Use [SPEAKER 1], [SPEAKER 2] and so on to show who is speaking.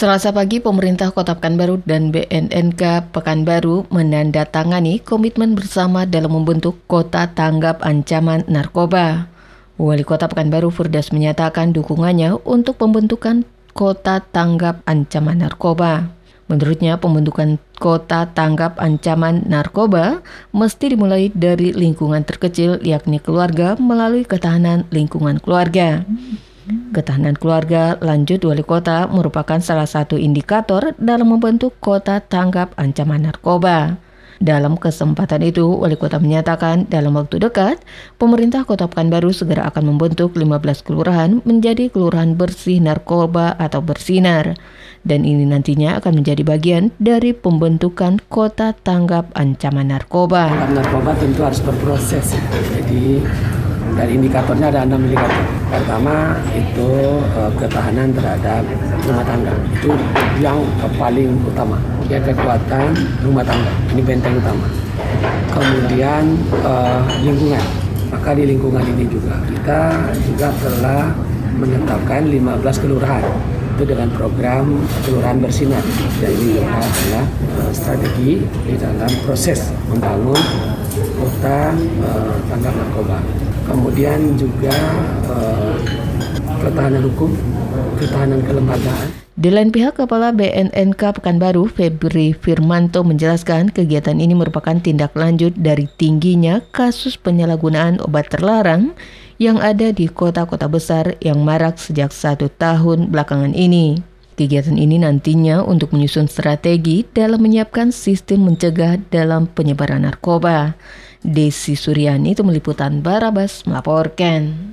[SPEAKER 1] Selasa pagi, pemerintah Kota Pekanbaru dan BNNK Pekanbaru menandatangani komitmen bersama dalam membentuk Kota Tanggap Ancaman Narkoba. Wali Kota Pekanbaru Furdas menyatakan dukungannya untuk pembentukan Kota Tanggap Ancaman Narkoba. Menurutnya, pembentukan Kota Tanggap Ancaman Narkoba mesti dimulai dari lingkungan terkecil, yakni keluarga, melalui ketahanan lingkungan keluarga. Ketahanan keluarga lanjut wali kota merupakan salah satu indikator dalam membentuk kota tanggap ancaman narkoba. Dalam kesempatan itu, wali kota menyatakan dalam waktu dekat, pemerintah kota Pekanbaru segera akan membentuk 15 kelurahan menjadi kelurahan bersih narkoba atau bersinar. Dan ini nantinya akan menjadi bagian dari pembentukan kota tanggap ancaman narkoba.
[SPEAKER 2] Narkoba tentu harus berproses. Jadi dan indikatornya ada enam indikator. Pertama itu uh, ketahanan terhadap rumah tangga. Itu yang paling utama. Ya kekuatan rumah tangga. Ini benteng utama. Kemudian uh, lingkungan. Maka di lingkungan ini juga kita juga telah menetapkan 15 kelurahan itu dengan program kelurahan bersinar dan ini adalah uh, strategi di dalam proses membangun kota uh, tanggap narkoba kemudian juga uh, ketahanan hukum, ketahanan kelembagaan.
[SPEAKER 1] Di lain pihak, Kepala BNNK Pekanbaru, Febri Firmanto menjelaskan kegiatan ini merupakan tindak lanjut dari tingginya kasus penyalahgunaan obat terlarang yang ada di kota-kota besar yang marak sejak satu tahun belakangan ini. Kegiatan ini nantinya untuk menyusun strategi dalam menyiapkan sistem mencegah dalam penyebaran narkoba. Desi Suryani itu meliputan Barabas melaporkan.